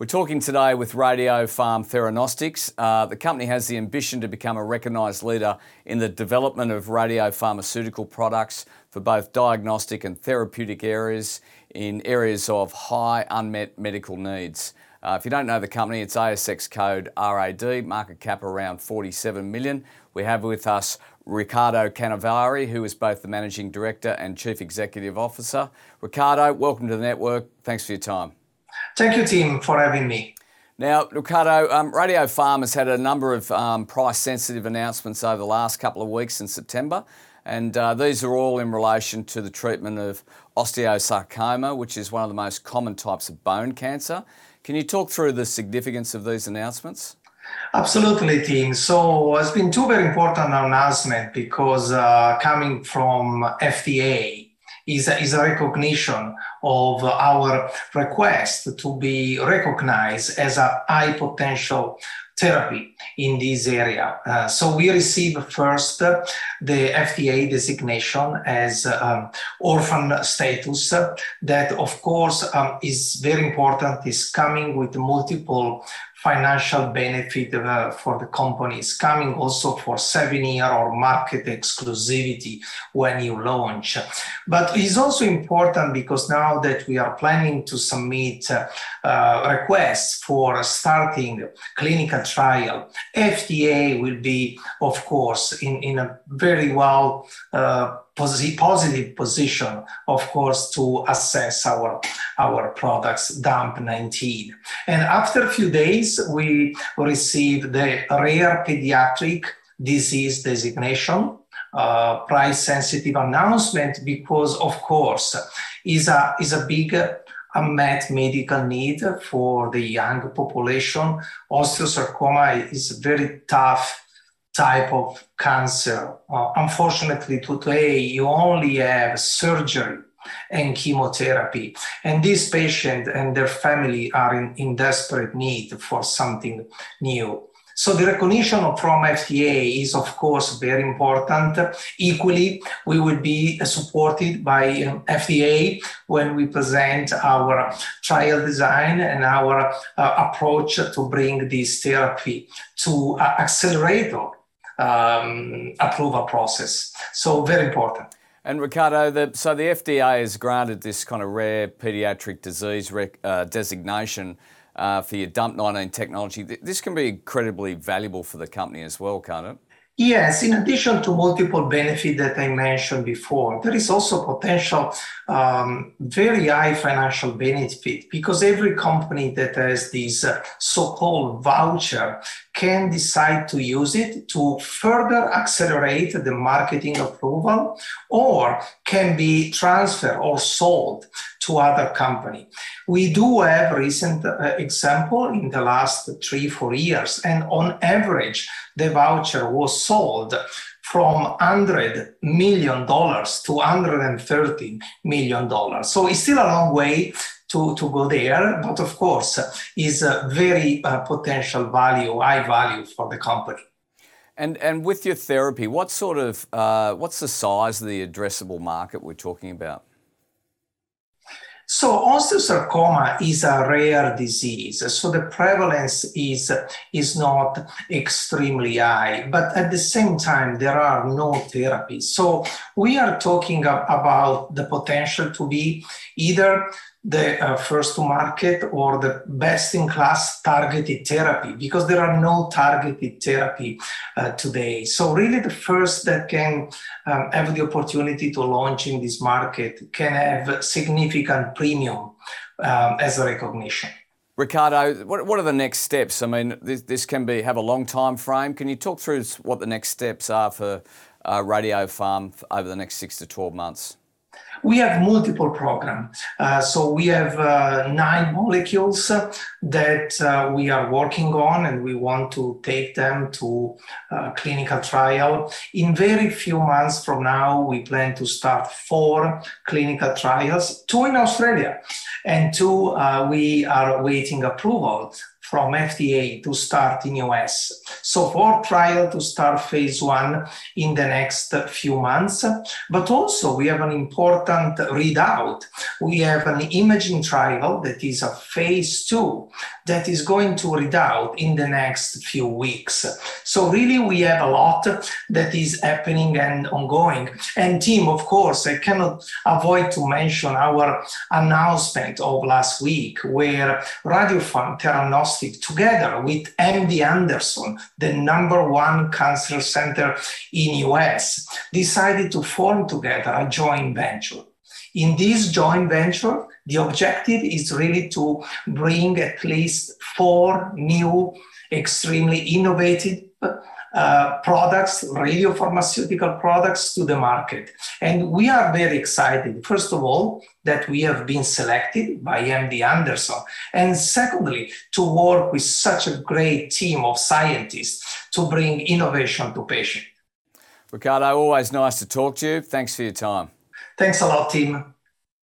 We're talking today with Radiopharm Theranostics. Uh, the company has the ambition to become a recognised leader in the development of radiopharmaceutical products for both diagnostic and therapeutic areas in areas of high unmet medical needs. Uh, if you don't know the company, it's ASX code RAD, market cap around 47 million. We have with us Riccardo Canevari, who is both the Managing Director and Chief Executive Officer. Riccardo, welcome to the network. Thanks for your time. Thank you, team, for having me. Now, Riccardo, um, Radiopharm has had a number of um, price sensitive announcements over the last couple of weeks in September, and uh, these are all in relation to the treatment of osteosarcoma, which is one of the most common types of bone cancer. Can you talk through the significance of these announcements? Absolutely, team. So it's been two very important announcements because uh, coming from FDA, is a, is a recognition of our request to be recognized as a high potential therapy in this area. Uh, so we receive first the FDA designation as um, orphan status that of course um, is very important, is coming with multiple financial benefit uh, for the companies coming also for seven year or market exclusivity when you launch. But it's also important because now that we are planning to submit uh, uh, requests for starting clinical trial, FDA will be, of course, in, in a very well uh, positive position, of course, to assess our, our products, DUNP19. And after a few days, we received the rare pediatric disease designation, uh, price sensitive announcement, because, of course, is a, is a big unmet medical need for the young population. Osteosarcoma is very tough type of cancer. Uh, unfortunately, today you only have surgery and chemotherapy. And these patients and their family are in, in desperate need for something new. So the recognition from FDA is of course very important. Equally, we will be supported by um, FDA when we present our trial design and our uh, approach to bring this therapy to uh, accelerator um, approval process. So very important. And Riccardo, the, so the FDA has granted this kind of rare pediatric disease rec, uh, designation uh, for your DUNP19 technology. This can be incredibly valuable for the company as well, can't it? Yes, in addition to multiple benefits that I mentioned before, there is also potential um, very high financial benefit because every company that has this uh, so-called voucher can decide to use it to further accelerate the marketing approval or can be transferred or sold to other company. We do have recent uh, example in the last three, four years, and on average, the voucher was sold from 100 million dollars to 130 million dollars. So it's still a long way to, to go there, but of course is a very uh, potential value, high value for the company. And and with your therapy, what sort of uh, what's the size of the addressable market we're talking about? So osteosarcoma is a rare disease, so the prevalence is, is not extremely high, but at the same time, there are no therapies. So we are talking about the potential to be either the uh, first to market or the best in class targeted therapy because there are no targeted therapy uh, today. So, really, the first that can um, have the opportunity to launch in this market can have significant premium um, as a recognition. Riccardo, what, what are the next steps? I mean, this, this can be have a long time frame. Can you talk through what the next steps are for uh, Radiopharm over the next six to 12 months? We have multiple programs. Uh, so we have uh, nine molecules that uh, we are working on, and we want to take them to uh, clinical trial. In very few months from now, we plan to start four clinical trials, two in Australia, and two uh, we are waiting approval from FDA to start in US. So for trial to start phase one in the next few months, but also we have an important readout. We have an imaging trial that is a phase two that is going to read out in the next few weeks. So really we have a lot that is happening and ongoing. And team, of course, I cannot avoid to mention our announcement of last week where Radiopharm Together with MD Anderson, the number one cancer center in US, decided to form together a joint venture. In this joint venture, the objective is really to bring at least four new, extremely innovative uh, products, radiopharmaceutical products to the market. And we are very excited, first of all, that we have been selected by MD Anderson. And secondly, to work with such a great team of scientists to bring innovation to patients. Riccardo, always nice to talk to you. Thanks for your time. Thanks a lot, team.